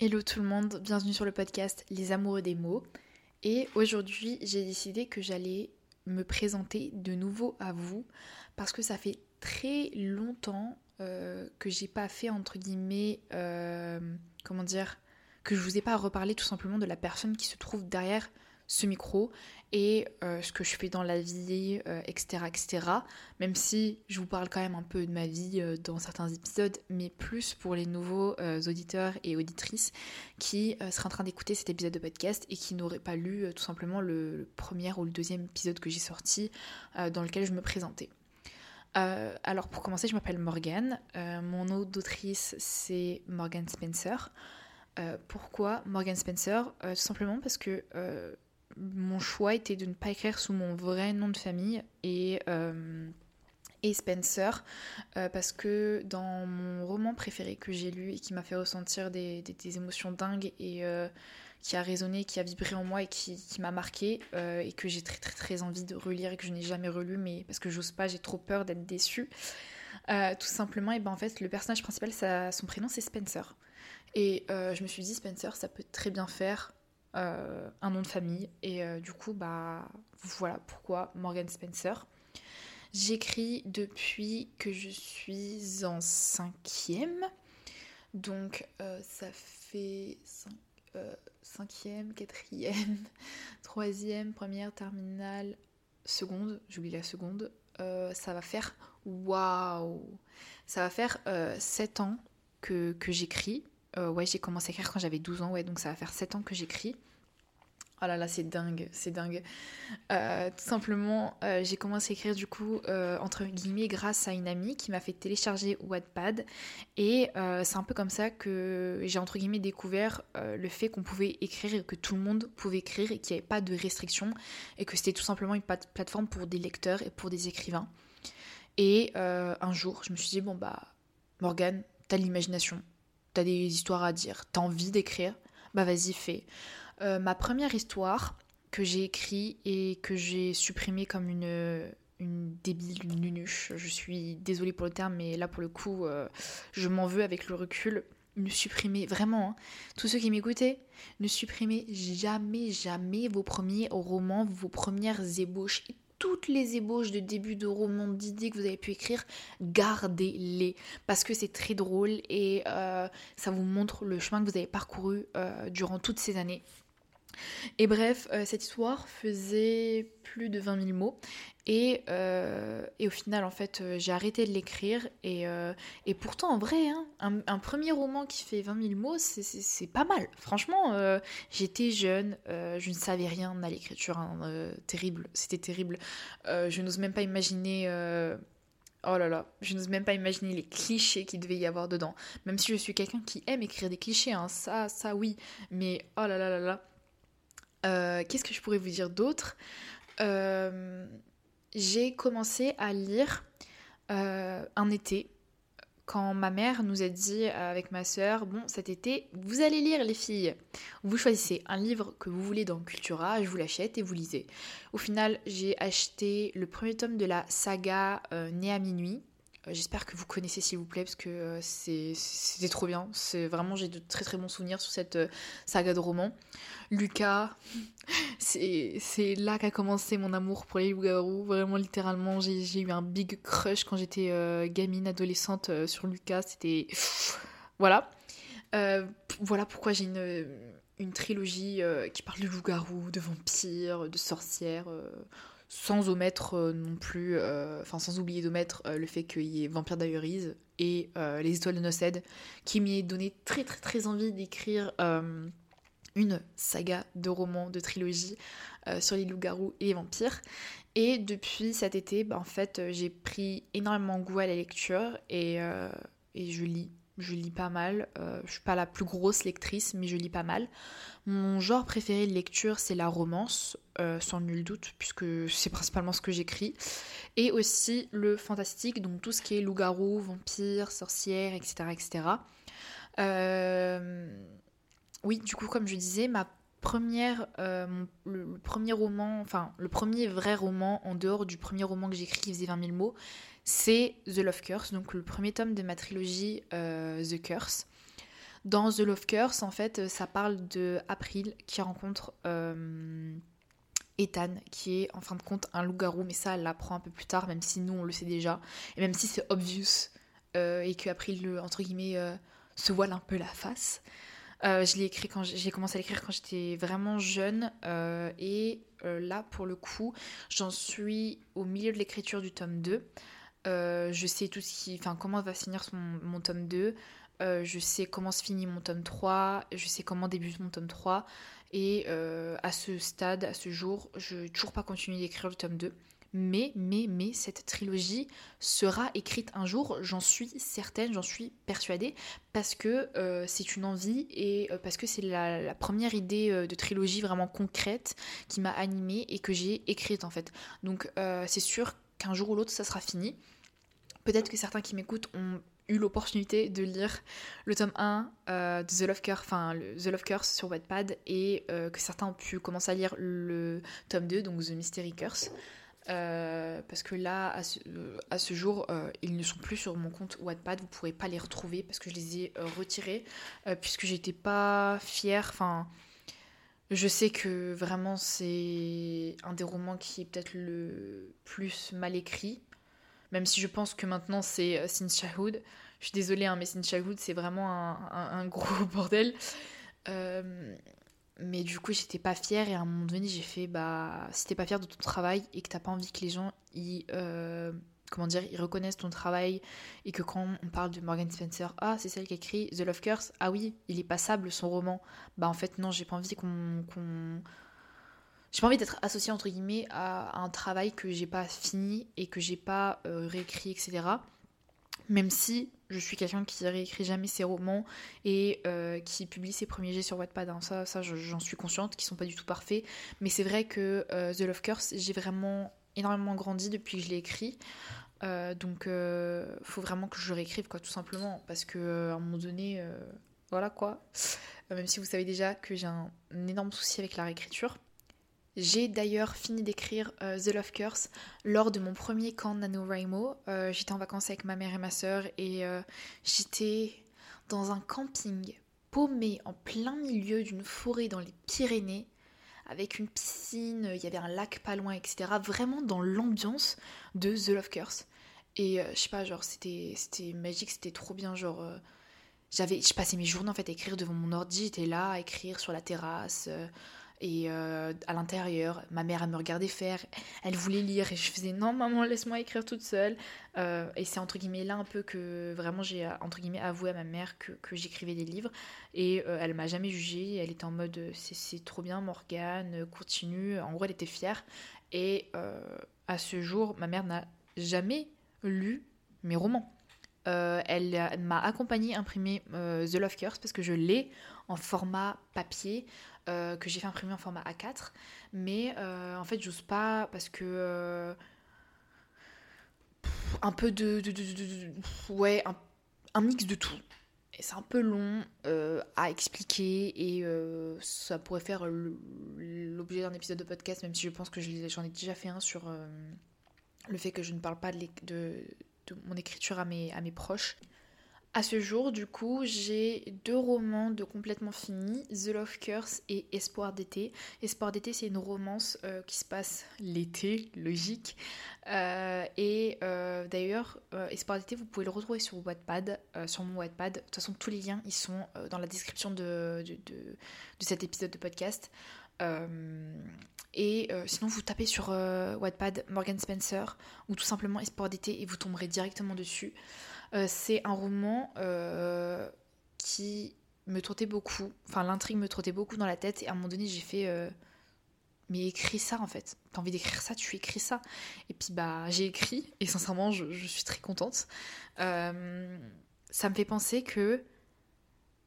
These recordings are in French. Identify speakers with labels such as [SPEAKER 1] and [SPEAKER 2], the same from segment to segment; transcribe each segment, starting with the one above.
[SPEAKER 1] Hello tout le monde, bienvenue sur le podcast Les Amoureux des mots. Et aujourd'hui, j'ai décidé que j'allais me présenter de nouveau à vous parce que ça fait très longtemps euh, que j'ai pas fait entre guillemets, euh, comment dire, que je vous ai pas reparlé tout simplement de la personne qui se trouve derrière ce micro et euh, ce que je fais dans la vie, etc., etc. Même si je vous parle quand même un peu de ma vie euh, dans certains épisodes, mais plus pour les nouveaux euh, auditeurs et auditrices qui seraient en train d'écouter cet épisode de podcast et qui n'auraient pas lu tout simplement le, premier ou le deuxième épisode que j'ai sorti dans lequel je me présentais. alors pour commencer, je m'appelle Morgane. mon nom d'autrice, c'est Morgan Spencer. pourquoi Morgan Spencer? Tout simplement parce que mon choix était de ne pas écrire sous mon vrai nom de famille et, euh, et Spencer euh, parce que dans mon roman préféré que j'ai lu et qui m'a fait ressentir des, émotions dingues et euh, qui a résonné, qui a vibré en moi et qui, m'a marqué et que j'ai très très très envie de relire et que je n'ai jamais relu mais parce que j'ose pas, j'ai trop peur d'être déçue. tout simplement, et ben en fait le personnage principal, son prénom c'est Spencer. Et je me suis dit Spencer, ça peut très bien faire euh, un nom de famille. Et euh, du coup, bah voilà pourquoi Morgan Spencer. J'écris depuis que je suis en cinquième. Donc euh, ça fait cinquième, quatrième, troisième, première, terminale, seconde. J'oublie la seconde. ça va faire waouh Ça va faire sept ans que, que j'écris. Ouais, j'ai commencé à écrire quand j'avais 12 ans, ouais, donc ça va faire 7 ans que j'écris. Oh là là, c'est dingue, c'est dingue. Euh, tout simplement, euh, j'ai commencé à écrire du coup, euh, entre guillemets, grâce à une amie qui m'a fait télécharger Wattpad. Et c'est un peu comme ça que j'ai, entre guillemets, découvert le fait qu'on pouvait écrire et que tout le monde pouvait écrire et qu'il n'y avait pas de restrictions. Et que c'était tout simplement une plateforme pour des lecteurs et pour des écrivains. Et un jour, je me suis dit, bon bah, Morgane, t'as l'imagination, t'as des histoires à dire, t'as envie d'écrire, bah vas-y, fais. Euh, ma première histoire que j'ai écrite et que j'ai supprimée comme une, une débile, une nunuche. Je suis désolée pour le terme, mais là pour le coup, euh, je m'en veux avec le recul. Ne supprimez vraiment, hein. tous ceux qui m'écoutaient, ne supprimez jamais, jamais vos premiers romans, vos premières ébauches toutes les ébauches de début de romans, d'idées que vous avez pu écrire, gardez-les parce que c'est très drôle et euh, ça vous montre le chemin que vous avez parcouru durant toutes ces années. Et bref, euh, cette histoire faisait plus de 20 000 mots. Et, euh, et au final, en fait, euh, j'ai arrêté de l'écrire. Et, et, pourtant, en vrai, hein, un, premier roman qui fait 20 000 mots, c'est pas mal. Franchement, j'étais jeune, je ne savais rien à l'écriture. Hein, terrible, c'était terrible. je n'ose même pas imaginer... Oh là là, je n'ose même pas imaginer les clichés qu'il devait y avoir dedans. Même si je suis quelqu'un qui aime écrire des clichés, hein, ça, ça oui. Mais oh là là là là, euh, qu'est-ce que je pourrais vous dire d'autre? Euh, J'ai commencé à lire euh, un été quand ma mère nous a dit avec ma soeur, bon cet été, vous allez lire les filles. Vous choisissez un livre que vous voulez dans Cultura, je vous l'achète et vous lisez. Au final, j'ai acheté le premier tome de la saga Né à minuit euh, j'espère que vous connaissez s'il vous plaît parce que euh, c'était trop bien. C'est vraiment j'ai de très très bons souvenirs sur cette euh, saga de roman. Lucas, c'est là qu'a commencé mon amour pour les loups-garous. Vraiment littéralement, j'ai eu un big crush quand j'étais gamine adolescente sur Lucas. C'était voilà. voilà pourquoi j'ai une, une trilogie qui parle de loups-garous, de vampires, de sorcières sans omettre euh, non plus, euh, enfin sans oublier d'omettre euh, le fait qu'il y ait Vampire Diaries et Les Étoiles de Noced, qui m'y donné très très très envie d'écrire une saga de romans, de trilogie sur les loups-garous et les vampires. Et depuis cet été, bah, en fait, j'ai pris énormément goût à la lecture et, et je lis je lis pas mal. Je suis pas la plus grosse lectrice, mais je lis pas mal. Mon genre préféré de lecture, c'est la romance, euh, sans nul doute, puisque c'est principalement ce que j'écris. Et aussi le fantastique, donc tout ce qui est loup-garou, vampire, sorcière, etc. etc. Euh, oui, du coup, comme je disais, ma première, le, premier roman, enfin le premier vrai roman en dehors du premier roman que j'écris qui faisait 20 000 mots, c'est The Love Curse, donc le premier tome de ma trilogie euh, The Curse. Dans The Love Curse, en fait, ça parle de April qui rencontre Ethan, qui est en fin de compte un loup-garou, mais ça, elle l'apprend un peu plus tard, même si nous, on le sait déjà, et même si c'est obvious, et qu'April, entre guillemets, se voile un peu la face. Euh, je l'ai écrit quand j'ai commencé à l'écrire quand j'étais vraiment jeune euh, et euh, là pour le coup j'en suis au milieu de l'écriture du tome 2. je sais tout ce qui, enfin comment va finir mon tome 2. je sais comment se finit mon tome 3. Je sais comment débute mon tome 3. Et à ce stade, à ce jour, je n'ai toujours pas continué d'écrire le tome 2 mais, mais, mais, cette trilogie sera écrite un jour, j'en suis certaine, j'en suis persuadée, parce que euh, c'est une envie et euh, parce que c'est la, première idée euh, de trilogie vraiment concrète qui m'a animée et que j'ai écrite en fait. Donc c'est sûr qu'un jour ou l'autre ça sera fini. Peut-être que certains qui m'écoutent ont eu l'opportunité de lire le tome 1 de The Love Curse, enfin The Love Curse sur Wattpad et que certains ont pu commencer à lire le tome 2, donc The Mystery Curse. Euh, parce que là, à ce, jour, euh, ils ne sont plus sur mon compte Wattpad. Vous ne pourrez pas les retrouver parce que je les ai euh, retirés puisque j'étais pas fière. Enfin, je sais que vraiment c'est un des romans qui est peut-être le plus mal écrit. Même si je pense que maintenant c'est Since Childhood. Je suis désolée, hein, mais Since Childhood c'est vraiment un, gros bordel. Mais du coup, j'étais pas fière et à un moment donné, j'ai fait bah, si t'es pas fière de ton travail et que t'as pas envie que les gens ils, euh, comment dire, ils reconnaissent ton travail et que quand on parle de Morgan Spencer, ah, c'est celle qui écrit The Love Curse, ah oui, il est passable son roman. Bah en fait, non, j'ai pas envie qu'on. J'ai pas envie d'être associée entre guillemets à, un travail que j'ai pas fini et que j'ai pas euh, réécrit, etc. Même si je suis quelqu'un qui réécrit jamais ses romans et euh, qui publie ses premiers jets sur Wattpad. Hein. Ça, ça j'en suis consciente, qui sont pas du tout parfaits. Mais c'est vrai que euh, The Love Curse, j'ai vraiment énormément grandi depuis que je l'ai écrit. Donc, faut vraiment que je réécrive, quoi, tout simplement. Parce que à un moment donné, voilà quoi. même si vous savez déjà que j'ai un énorme souci avec la réécriture. J'ai d'ailleurs fini d'écrire euh, The Love Curse lors de mon premier camp NaNoWriMo. Euh, j'étais en vacances avec ma mère et ma soeur et euh, j'étais dans un camping paumé en plein milieu d'une forêt dans les Pyrénées avec une piscine, il y avait un lac pas loin, etc. Vraiment dans l'ambiance de The Love Curse. Et je sais pas, genre c'était magique, c'était trop bien, genre j'avais je passais mes journées en fait à écrire devant mon ordi, j'étais là à écrire sur la terrasse et euh, à l'intérieur, ma mère, me regardait faire, elle voulait lire et je faisais non maman laisse-moi écrire toute seule. Euh, et c'est entre guillemets là un peu que vraiment j'ai entre guillemets avoué à ma mère que, que j'écrivais des livres et euh, elle m'a jamais jugée, elle était en mode c'est trop bien Morgane, continue. En gros elle était fière et à ce jour ma mère n'a jamais lu mes romans. Elle m'a accompagnée imprimer The Love Curse parce que je l'ai en format papier. Euh, que j'ai fait imprimer en format A4. Mais euh, en fait, j'ose pas parce que. Euh, un peu de. ouais, un, mix de tout. Et c'est un peu long à expliquer et ça pourrait faire l'objet d'un épisode de podcast, même si je pense que j'en ai déjà fait un sur le fait que je ne parle pas de, de, mon écriture à mes, proches. À ce jour, du coup, j'ai deux romans de complètement finis, The Love Curse et Espoir d'été. Espoir d'été, c'est une romance euh, qui se passe l'été, logique. Euh, et euh, d'ailleurs, Espoir d'été, vous pouvez le retrouver sur Wattpad, sur mon Wattpad. De toute façon, tous les liens, ils sont dans la description de, de, cet épisode de podcast. Et sinon, vous tapez sur Wattpad Morgan Spencer ou tout simplement Espoir d'été et vous tomberez directement dessus. Euh, c'est un roman euh, qui me trottait beaucoup, enfin l'intrigue me trottait beaucoup dans la tête et à un moment donné j'ai fait euh, mais écris ça en fait, t'as envie d'écrire ça, tu écris ça. Et puis bah j'ai écrit et sincèrement je, suis très contente. ça me fait penser que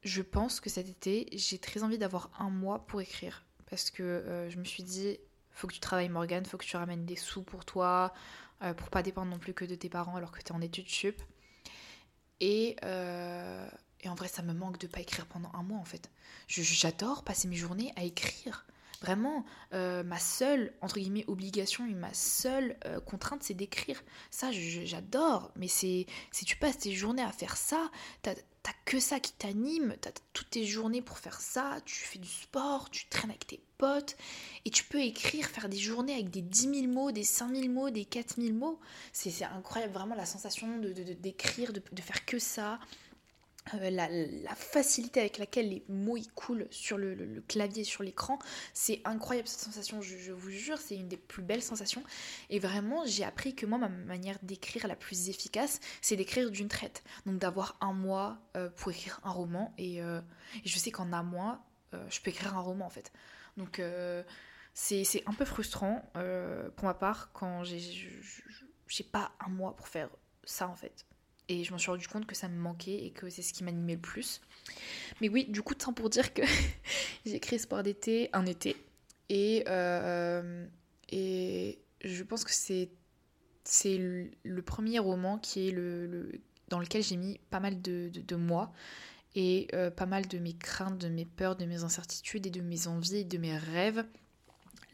[SPEAKER 1] je pense que cet été j'ai très envie d'avoir un mois pour écrire parce que je me suis dit faut que tu travailles Morgane, faut que tu ramènes des sous pour toi, pour pas dépendre non plus que de tes parents alors que tu es en études sup. Euh, et, en vrai, ça me manque de pas écrire pendant un mois en fait. J'adore passer mes journées à écrire. Vraiment, euh, ma seule, entre guillemets, obligation et ma seule euh, contrainte, c'est d'écrire. Ça, j'adore. Mais c'est si tu passes tes journées à faire ça, t'as que ça qui t'anime, t'as toutes tes journées pour faire ça, tu fais du sport, tu traînes avec tes potes, et tu peux écrire, faire des journées avec des 10 000 mots, des 5 000 mots, des 4 000 mots. C'est incroyable, vraiment la sensation de, d'écrire, de, de, faire que ça, euh, la, facilité avec laquelle les mots coulent sur le, clavier, sur l'écran, c'est incroyable cette sensation, je, vous jure, c'est une des plus belles sensations. Et vraiment, j'ai appris que moi, ma manière d'écrire la plus efficace, c'est d'écrire d'une traite. Donc d'avoir un mois euh, pour écrire un roman, et, euh, et je sais qu'en un mois, je peux écrire un roman en fait. Donc c'est un peu frustrant pour ma part quand j'ai pas un mois pour faire ça en fait. Et je m'en suis rendu compte que ça me manquait et que c'est ce qui m'animait le plus. Mais oui, du coup, temps pour dire que j'ai écrit Sport d'été un été. Et, euh, et je pense que c'est, le, premier roman qui est le, dans lequel j'ai mis pas mal de, de, mois et euh, pas mal de mes craintes, de mes peurs, de mes incertitudes et de mes envies et de mes rêves.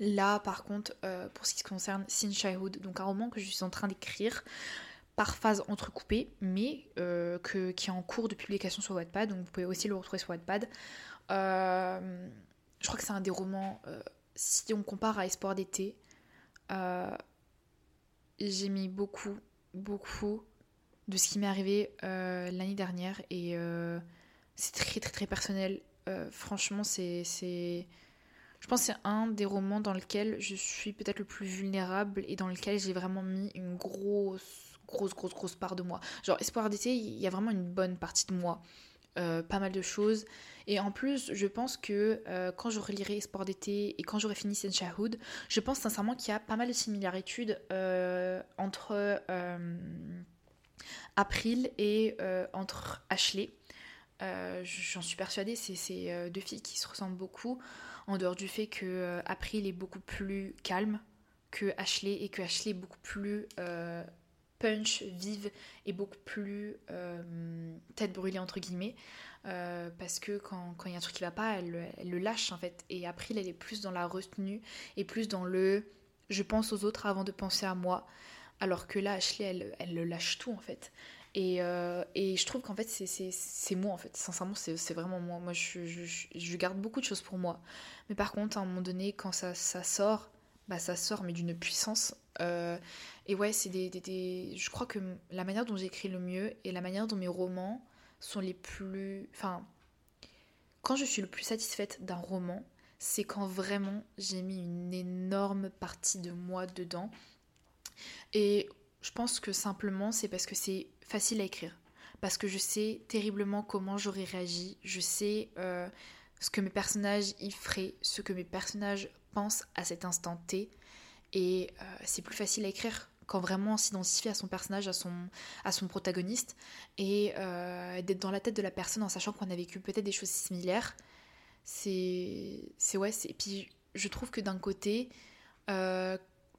[SPEAKER 1] Là, par contre, euh, pour ce qui concerne Sin Childhood, donc un roman que je suis en train d'écrire, par phase entrecoupée, mais euh, qui est en cours de publication sur Wattpad, donc vous pouvez aussi le retrouver sur Wattpad. Euh, je crois que c'est un des romans, euh, si on compare à Espoir d'été, j'ai mis beaucoup, beaucoup de ce qui m'est arrivé l'année dernière et c'est très très très personnel. franchement, c'est... Je pense que c'est un des romans dans lequel je suis peut-être le plus vulnérable et dans lequel j'ai vraiment mis une grosse grosse, grosse, grosse part de moi. Genre, Espoir d'été, il y a vraiment une bonne partie de moi. Euh, pas mal de choses. Et en plus, je pense que euh, quand je relirai Espoir d'été et quand j'aurai fini Senchahood, je pense sincèrement qu'il y a pas mal de similarités euh, entre April et entre Ashley. J'en suis persuadée, c'est deux filles qui se ressemblent beaucoup, en dehors du fait que April est beaucoup plus calme que Ashley et que Ashley est beaucoup plus punch, vive et beaucoup plus euh, tête brûlée entre guillemets. Euh, parce que quand il y a un truc qui va pas, elle, le lâche en fait. Et après, elle est plus dans la retenue et plus dans le je pense aux autres avant de penser à moi. Alors que là, Ashley, elle, elle le lâche tout en fait. Et, euh, et je trouve qu'en fait, c'est moi en fait. Sincèrement, c'est vraiment moi. Moi, je, je, je, garde beaucoup de choses pour moi. Mais par contre, à un moment donné, quand ça, ça sort, bah ça sort, mais d'une puissance et ouais, c'est des, des, Je crois que la manière dont j'écris le mieux et la manière dont mes romans sont les plus. Enfin, quand je suis le plus satisfaite d'un roman, c'est quand vraiment j'ai mis une énorme partie de moi dedans. Et je pense que simplement c'est parce que c'est facile à écrire. Parce que je sais terriblement comment j'aurais réagi. Je sais euh, ce que mes personnages y feraient, ce que mes personnages pensent à cet instant T. Et euh, c'est plus facile à écrire quand vraiment on s'identifie à son personnage, à son, à son protagoniste, et euh, d'être dans la tête de la personne en sachant qu'on a vécu peut-être des choses similaires. C'est. Ouais, et puis je trouve que d'un côté, euh,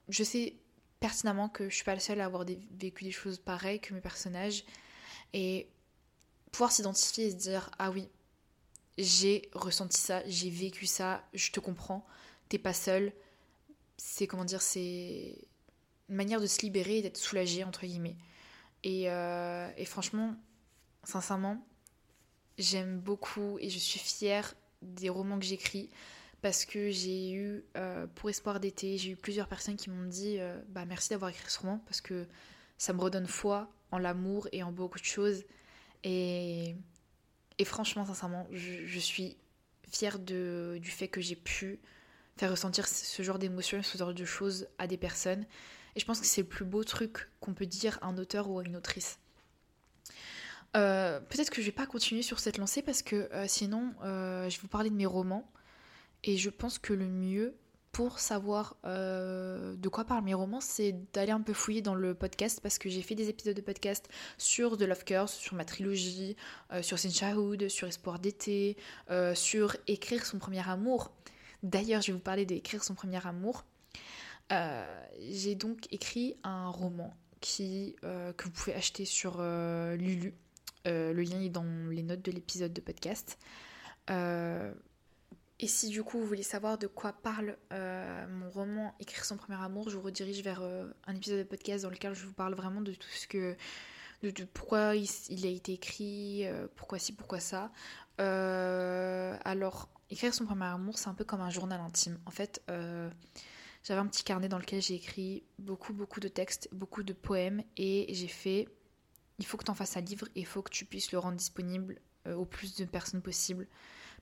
[SPEAKER 1] je sais pertinemment que je suis pas la seule à avoir vécu des choses pareilles que mes personnages, et pouvoir s'identifier et se dire Ah oui, j'ai ressenti ça, j'ai vécu ça, je te comprends, t'es pas seule c'est comment dire, c'est une manière de se libérer et d'être soulagé entre guillemets. Et, euh, et franchement, sincèrement, j'aime beaucoup et je suis fière des romans que j'écris parce que j'ai eu, euh, pour Espoir d'été, j'ai eu plusieurs personnes qui m'ont dit euh, bah, merci d'avoir écrit ce roman parce que ça me redonne foi en l'amour et en beaucoup de choses. Et, et franchement, sincèrement, je, je suis fière de, du fait que j'ai pu faire ressentir ce genre d'émotions, ce genre de choses à des personnes. Et je pense que c'est le plus beau truc qu'on peut dire à un auteur ou à une autrice. Euh, peut-être que je vais pas continuer sur cette lancée parce que euh, sinon euh, je vais vous parler de mes romans et je pense que le mieux pour savoir de quoi parlent mes romans c'est d'aller un peu fouiller dans le podcast parce que j'ai fait des épisodes de podcast sur The Love Curse, sur ma trilogie, sur Sin Childhood, sur Espoir d'été, sur écrire son premier amour D'ailleurs, je vais vous parler d'écrire son premier amour. Euh, j'ai donc écrit un roman euh, que vous pouvez acheter sur euh, Lulu. le lien est dans les notes de l'épisode de podcast. et si du coup vous voulez savoir de quoi parle mon roman Écrire son premier amour, je vous redirige vers un épisode de podcast dans lequel je vous parle vraiment de tout ce que de, pourquoi il, a été écrit, pourquoi ci, pourquoi ça. alors, écrire son premier amour, c'est un peu comme un journal intime. En fait, j'avais un petit carnet dans lequel j'ai écrit beaucoup, beaucoup de textes, beaucoup de poèmes, et j'ai fait il faut que tu en fasses un livre et il faut que tu puisses le rendre disponible au plus de personnes possible.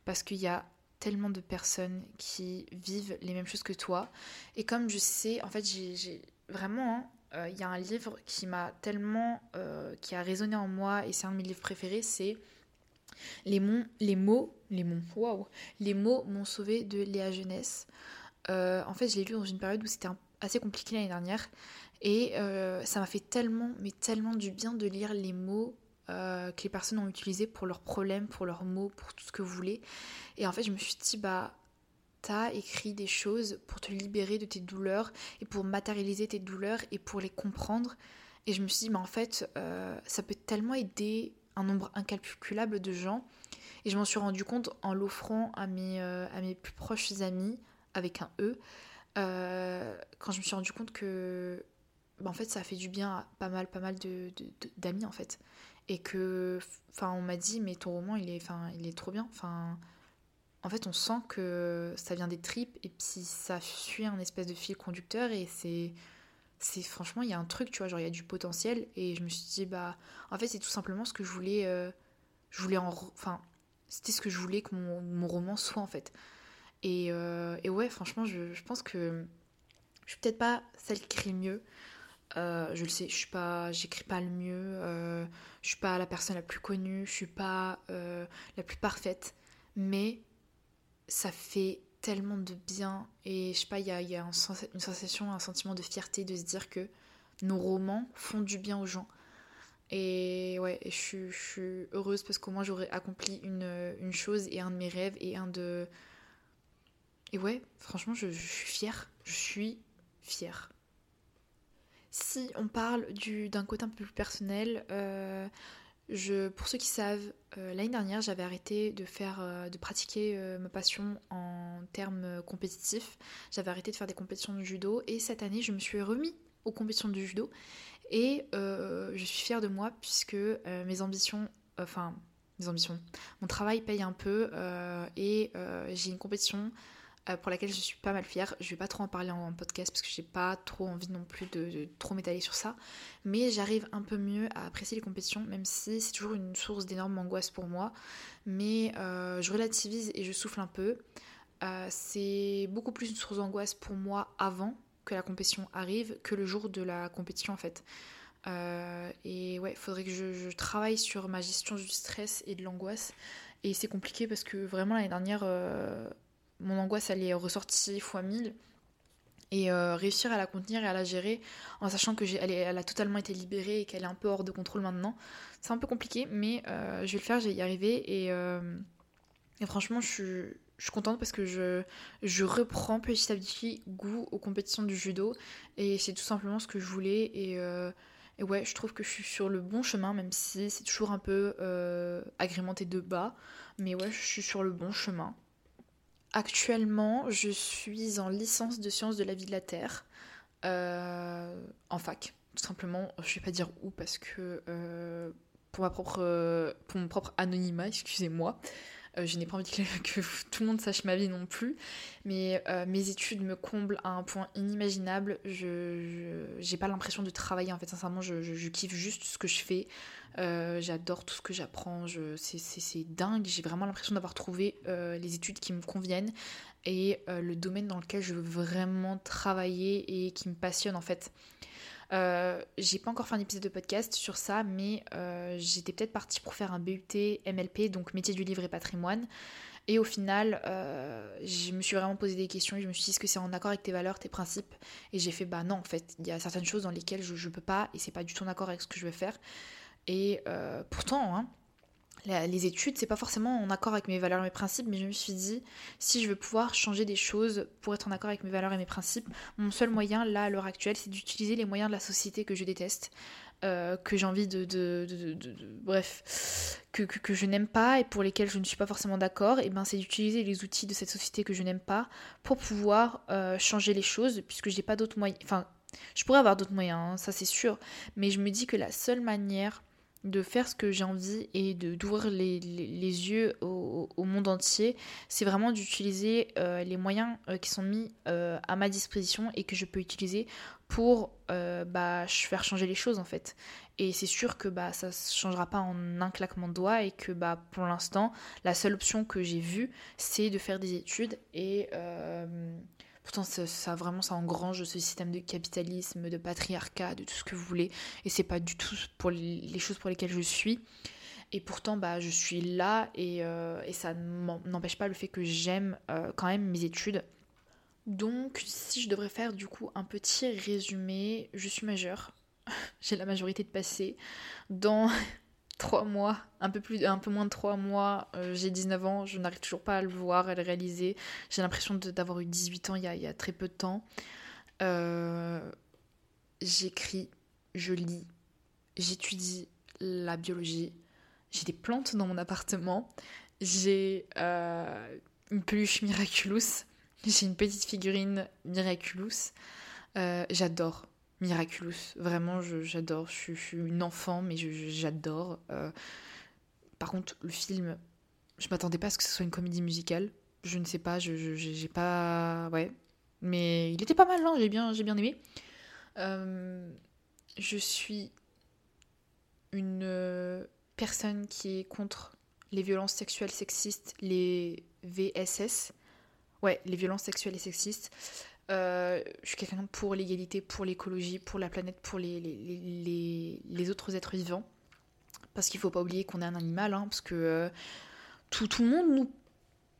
[SPEAKER 1] Parce qu'il y a tellement de personnes qui vivent les mêmes choses que toi. Et comme je sais, en fait, j'ai vraiment, hein, euh, il y a un livre qui m'a tellement, euh, qui a résonné en moi, et c'est un de mes livres préférés, c'est les, mots, les mots, les mots, waouh, les mots m'ont sauvé de Léa Jeunesse. Euh, en fait, je l'ai lu dans une période où c'était assez compliqué l'année dernière, et ça m'a fait tellement, mais tellement du bien de lire les mots euh, que les personnes ont utilisé pour leurs problèmes, pour leurs mots, pour tout ce que vous voulez. Et en fait, je me suis dit, bah, t'as écrit des choses pour te libérer de tes douleurs et pour matérialiser tes douleurs et pour les comprendre. Et je me suis dit, mais en fait, euh, ça peut tellement aider un nombre incalculable de gens. Et je m'en suis rendu compte en l'offrant à mes, euh, à mes plus proches amis, avec un E, quand je me suis rendu compte que bah, en fait ça a fait du bien à pas mal pas mal d'amis de, d'amis en fait et que enfin on m'a dit mais ton roman il est enfin il est trop bien enfin en fait on sent que ça vient des tripes et puis ça suit un espèce de fil conducteur et c'est c'est franchement il y a un truc tu vois genre il y a du potentiel. Et je me suis dit bah en fait c'est tout simplement ce que je voulais euh, je voulais en enfin c'était ce que je voulais que mon, mon roman soit en fait. Et, euh, et ouais franchement je, je, pense que je suis peut-être pas celle qui écrit mieux. Euh, je le sais, je suis pas, j'écris pas le mieux, je suis pas la personne la plus connue, je suis pas la plus parfaite, mais ça fait tellement de bien et je sais pas, il y a, une sensation, un sentiment de fierté de se dire que nos romans font du bien aux gens. Et ouais, je, suis, heureuse parce qu'au moins j'aurais accompli une, une, chose et un de mes rêves et un de. Et ouais, franchement, je, suis fière. Je suis fière. Si on parle d'un côté un peu plus personnel, euh, je, pour ceux qui savent, euh, l'année dernière j'avais arrêté de faire, euh, de pratiquer ma passion en termes compétitifs. J'avais arrêté de faire des compétitions de judo et cette année je me suis remis aux compétitions de judo et je suis fière de moi puisque mes ambitions, enfin mes ambitions, mon travail paye un peu et j'ai une compétition euh, pour laquelle je suis pas mal fière. Je vais pas trop en parler en podcast parce que j'ai pas trop envie non plus de, trop m'étaler sur ça. Mais j'arrive un peu mieux à apprécier les compétitions, même si c'est toujours une source d'énorme angoisse pour moi. Mais euh, je relativise et je souffle un peu. Euh, c'est beaucoup plus une source d'angoisse pour moi avant que la compétition arrive que le jour de la compétition en fait. et ouais, il faudrait que je, travaille sur ma gestion du stress et de l'angoisse. Et c'est compliqué parce que vraiment l'année dernière, mon angoisse elle est ressortie fois 1000 et euh, réussir à la contenir et à la gérer en sachant que elle, a totalement été libérée et qu'elle est un peu hors de contrôle maintenant. C'est un peu compliqué, mais euh, je vais le faire, je vais y arriver et, euh, franchement, je suis, je suis, contente parce que je, je reprends petit à petit goût aux compétitions du judo et c'est tout simplement ce que je voulais et, et, ouais, je trouve que je suis sur le bon chemin, même si c'est toujours un peu agrémenté de bas, mais ouais, je suis sur le bon chemin. Actuellement, je suis en licence de sciences de la vie de la Terre, euh, en fac, tout simplement. Je vais pas dire où parce que euh, pour, ma propre, pour mon propre anonymat, excusez-moi, euh, je n'ai pas envie que, tout le monde sache ma vie non plus, mais mes études me comblent à un point inimaginable. Je n'ai pas l'impression de travailler, en fait, sincèrement, je, kiffe juste ce que je fais. Euh, j'adore tout ce que j'apprends, c'est dingue, j'ai vraiment l'impression d'avoir trouvé euh, les études qui me conviennent et euh, le domaine dans lequel je veux vraiment travailler et qui me passionne en fait. J'ai pas encore fait un épisode de podcast sur ça, mais j'étais peut-être partie pour faire un BUT MLP, donc métier du livre et patrimoine. Et au final, je me suis vraiment posé des questions et je me suis dit est-ce que c'est en accord avec tes valeurs, tes principes? Et j'ai fait bah non, en fait, il y a certaines choses dans lesquelles je, je peux pas et c'est pas du tout en accord avec ce que je veux faire. Et euh, pourtant, hein, les études, c'est pas forcément en accord avec mes valeurs et mes principes, mais je me suis dit, si je veux pouvoir changer des choses pour être en accord avec mes valeurs et mes principes, mon seul moyen, là, à l'heure actuelle, c'est d'utiliser les moyens de la société que je déteste, euh, que j'ai envie de, de, bref, que, je n'aime pas et pour lesquels je ne suis pas forcément d'accord, et ben c'est d'utiliser les outils de cette société que je n'aime pas pour pouvoir euh, changer les choses, puisque j'ai pas d'autres moyens, enfin, je pourrais avoir d'autres moyens, hein, ça c'est sûr, mais je me dis que la seule manière de faire ce que j'ai envie et de d'ouvrir les, les, yeux au, au, monde entier, c'est vraiment d'utiliser euh, les moyens euh, qui sont mis euh, à ma disposition et que je peux utiliser pour bah, faire changer les choses en fait. Et c'est sûr que bah, ça ne changera pas en un claquement de doigts et que bah, pour l'instant, la seule option que j'ai vue, c'est de faire des études Pourtant, ça, vraiment, ça engrange ce système de capitalisme, de patriarcat, de tout ce que vous voulez. Et c'est pas du tout pour les, choses pour lesquelles je suis. Et pourtant, bah, je suis là et, euh, ça n'empêche pas le fait que j'aime euh, quand même mes études. Donc, si je devrais faire du coup un petit résumé, je suis majeure. J'ai la majorité de passé. Dans trois mois, un peu, plus, un peu moins de trois mois, euh, j'ai 19 ans, je n'arrive toujours pas à le voir, à le réaliser. J'ai l'impression d'avoir eu 18 ans il y, a, il y, a, très peu de temps. Euh, j'écris, je lis, j'étudie la biologie. J'ai des plantes dans mon appartement. J'ai euh, une peluche Miraculous. J'ai une petite figurine Miraculous. J'adore. Miraculous. Vraiment, j'adore. Je, suis une enfant, mais j'adore. Euh, par contre, le film, je m'attendais pas à ce que ce soit une comédie musicale. Je ne sais pas, je j'ai pas. Ouais. Mais il était pas mal, hein, j'ai bien, bien aimé. Euh, je suis une euh, personne qui est contre les violences sexuelles sexistes, les VSS. Ouais, les violences sexuelles et sexistes. Euh, je suis quelqu'un pour l'égalité, pour l'écologie, pour la planète, pour les, autres êtres vivants. Parce qu'il ne faut pas oublier qu'on est un animal, hein, parce que euh, tout, tout, le monde nous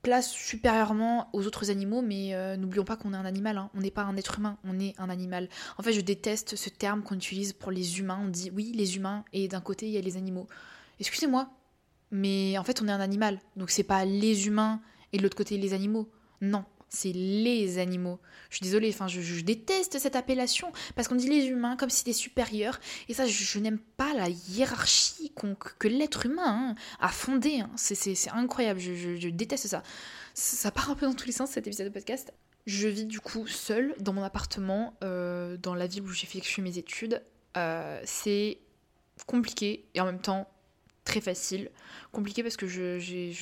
[SPEAKER 1] place supérieurement aux autres animaux, mais euh, n'oublions pas qu'on est un animal, hein. on n'est pas un être humain, on est un animal. En fait, je déteste ce terme qu'on utilise pour les humains, on dit oui, les humains, et d'un côté, il y a les animaux. Excusez-moi, mais en fait, on est un animal, donc c'est pas les humains et de l'autre côté, les animaux. Non, c'est les animaux. Je suis désolée, enfin, je, déteste cette appellation parce qu'on dit les humains comme si c'était supérieur. Et ça, je, n'aime pas la hiérarchie que l'être humain hein, a fondée. Hein. C'est incroyable, je, déteste ça. Ça part un peu dans tous les sens cet épisode de podcast. Je vis du coup seule dans mon appartement, euh, dans la ville où j'ai fait mes études. Euh, c'est compliqué et en même temps très facile. Compliqué parce que je,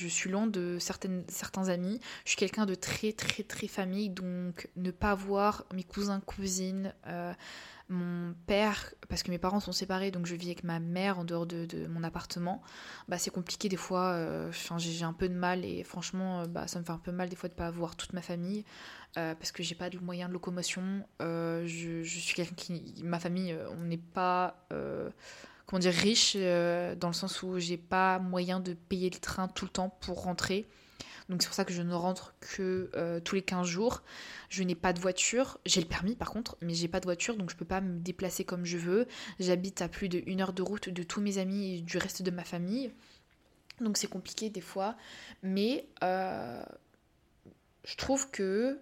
[SPEAKER 1] suis loin de certains amis. Je suis quelqu'un de très très très famille, donc ne pas voir mes cousins, cousines, euh, mon père, parce que mes parents sont séparés, donc je vis avec ma mère en dehors de, mon appartement. Bah, c'est compliqué des fois, euh, j'ai un peu de mal et franchement, euh, bah, ça me fait un peu mal des fois de pas voir toute ma famille. parce que j'ai pas de moyens de locomotion. Je, je, suis quelqu'un qui. Ma famille, on n'est pas comment dire, riche, euh, dans le sens où j'ai pas moyen de payer le train tout le temps pour rentrer. Donc c'est pour ça que je ne rentre que euh, tous les 15 jours. Je n'ai pas de voiture. J'ai le permis par contre, mais j'ai pas de voiture, donc je peux pas me déplacer comme je veux. J'habite à plus d'une heure de route de tous mes amis et du reste de ma famille. Donc c'est compliqué des fois. Mais euh, je trouve que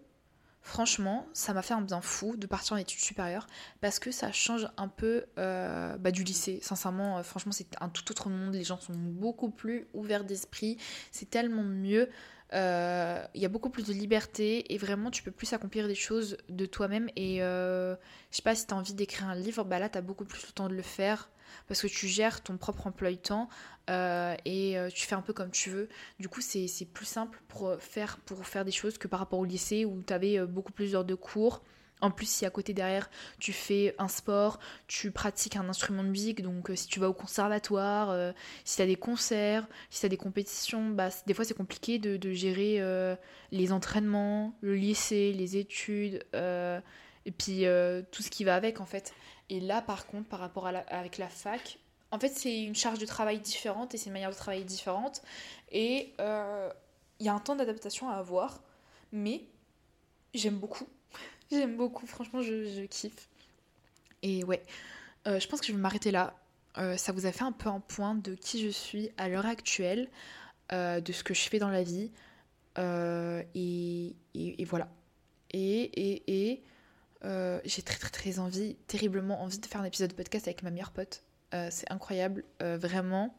[SPEAKER 1] Franchement, ça m'a fait un bien fou de partir en études supérieures parce que ça change un peu euh, bah, du lycée. Sincèrement, euh, franchement, c'est un tout autre monde. Les gens sont beaucoup plus ouverts d'esprit. C'est tellement mieux. Euh, il y a beaucoup plus de liberté et vraiment, tu peux plus accomplir des choses de toi-même. Et je sais pas si tu as envie d'écrire un livre, bah là, tu as beaucoup plus le temps de le faire parce que tu gères ton propre emploi du temps euh, et euh, tu fais un peu comme tu veux. Du coup, c'est plus simple pour faire, pour faire des choses que par rapport au lycée où tu avais euh, beaucoup plus d'heures de cours. En plus, si à côté derrière, tu fais un sport, tu pratiques un instrument de musique, donc si tu vas au conservatoire, si tu as des concerts, si tu as des compétitions, bah, des fois c'est compliqué de gérer les entraînements, le lycée, les études, et puis tout ce qui va avec en fait. Et là, par contre, par rapport à avec la fac, en fait, c'est une charge de travail différente et c'est une manière de travailler différente. Et euh, il y a un temps d'adaptation à avoir, mais j'aime beaucoup. j'aime beaucoup, franchement, je, kiffe. Et ouais, euh, je pense que je vais m'arrêter là. Euh, ça vous a fait un peu un point de qui je suis à l'heure actuelle, de ce que je fais dans la vie. Et, et, et, voilà. Et, et, et euh, j'ai très très très envie, terriblement envie de faire un épisode de podcast avec ma meilleure pote. Euh, c'est incroyable, euh, vraiment.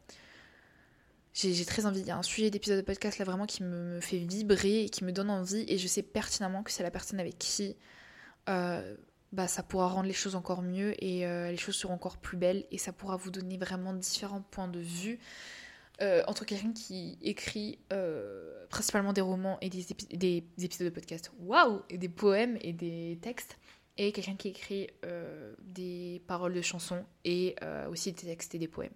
[SPEAKER 1] J'ai très envie. Il y a un sujet d'épisode de podcast là vraiment qui me fait vibrer et qui me donne envie. Et je sais pertinemment que c'est la personne avec qui bah, ça pourra rendre les choses encore mieux et les choses seront encore plus belles et ça pourra vous donner vraiment différents points de vue entre quelqu'un qui écrit principalement des romans et des, des épisodes de podcast, waouh, et des poèmes et des textes, et quelqu'un qui écrit des paroles de chansons et aussi des textes et des poèmes.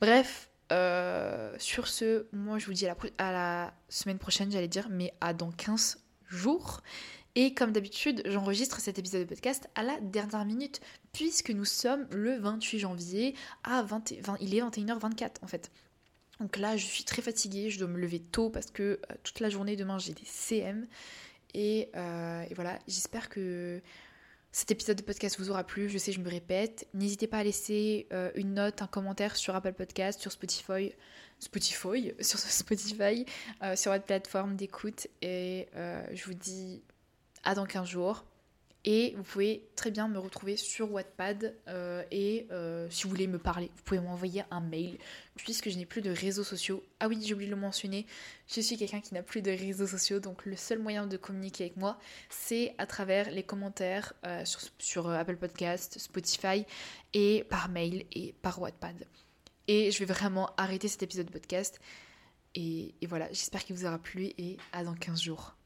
[SPEAKER 1] Bref, euh, sur ce, moi je vous dis à la, à la semaine prochaine, j'allais dire, mais à dans 15 jours. Et comme d'habitude, j'enregistre cet épisode de podcast à la dernière minute, puisque nous sommes le 28 janvier à 20, il est 21h24 en fait. Donc là, je suis très fatiguée, je dois me lever tôt parce que euh, toute la journée demain j'ai des CM. Euh, et voilà, j'espère que cet épisode de podcast vous aura plu, je sais, je me répète. N'hésitez pas à laisser euh, une note, un commentaire sur Apple Podcast, sur Spotify, Spotify, sur Spotify, euh, sur votre plateforme d'écoute. Et euh, je vous dis à dans 15 jours. Et vous pouvez très bien me retrouver sur Wattpad. Euh, et euh, si vous voulez me parler, vous pouvez m'envoyer un mail. Puisque je n'ai plus de réseaux sociaux. Ah oui, j'ai oublié de le mentionner. Je suis quelqu'un qui n'a plus de réseaux sociaux. Donc le seul moyen de communiquer avec moi, c'est à travers les commentaires euh, sur, Apple Podcast, Spotify et par mail et par Wattpad. Et je vais vraiment arrêter cet épisode de podcast. Et voilà, j'espère qu'il vous aura plu et à dans 15 jours.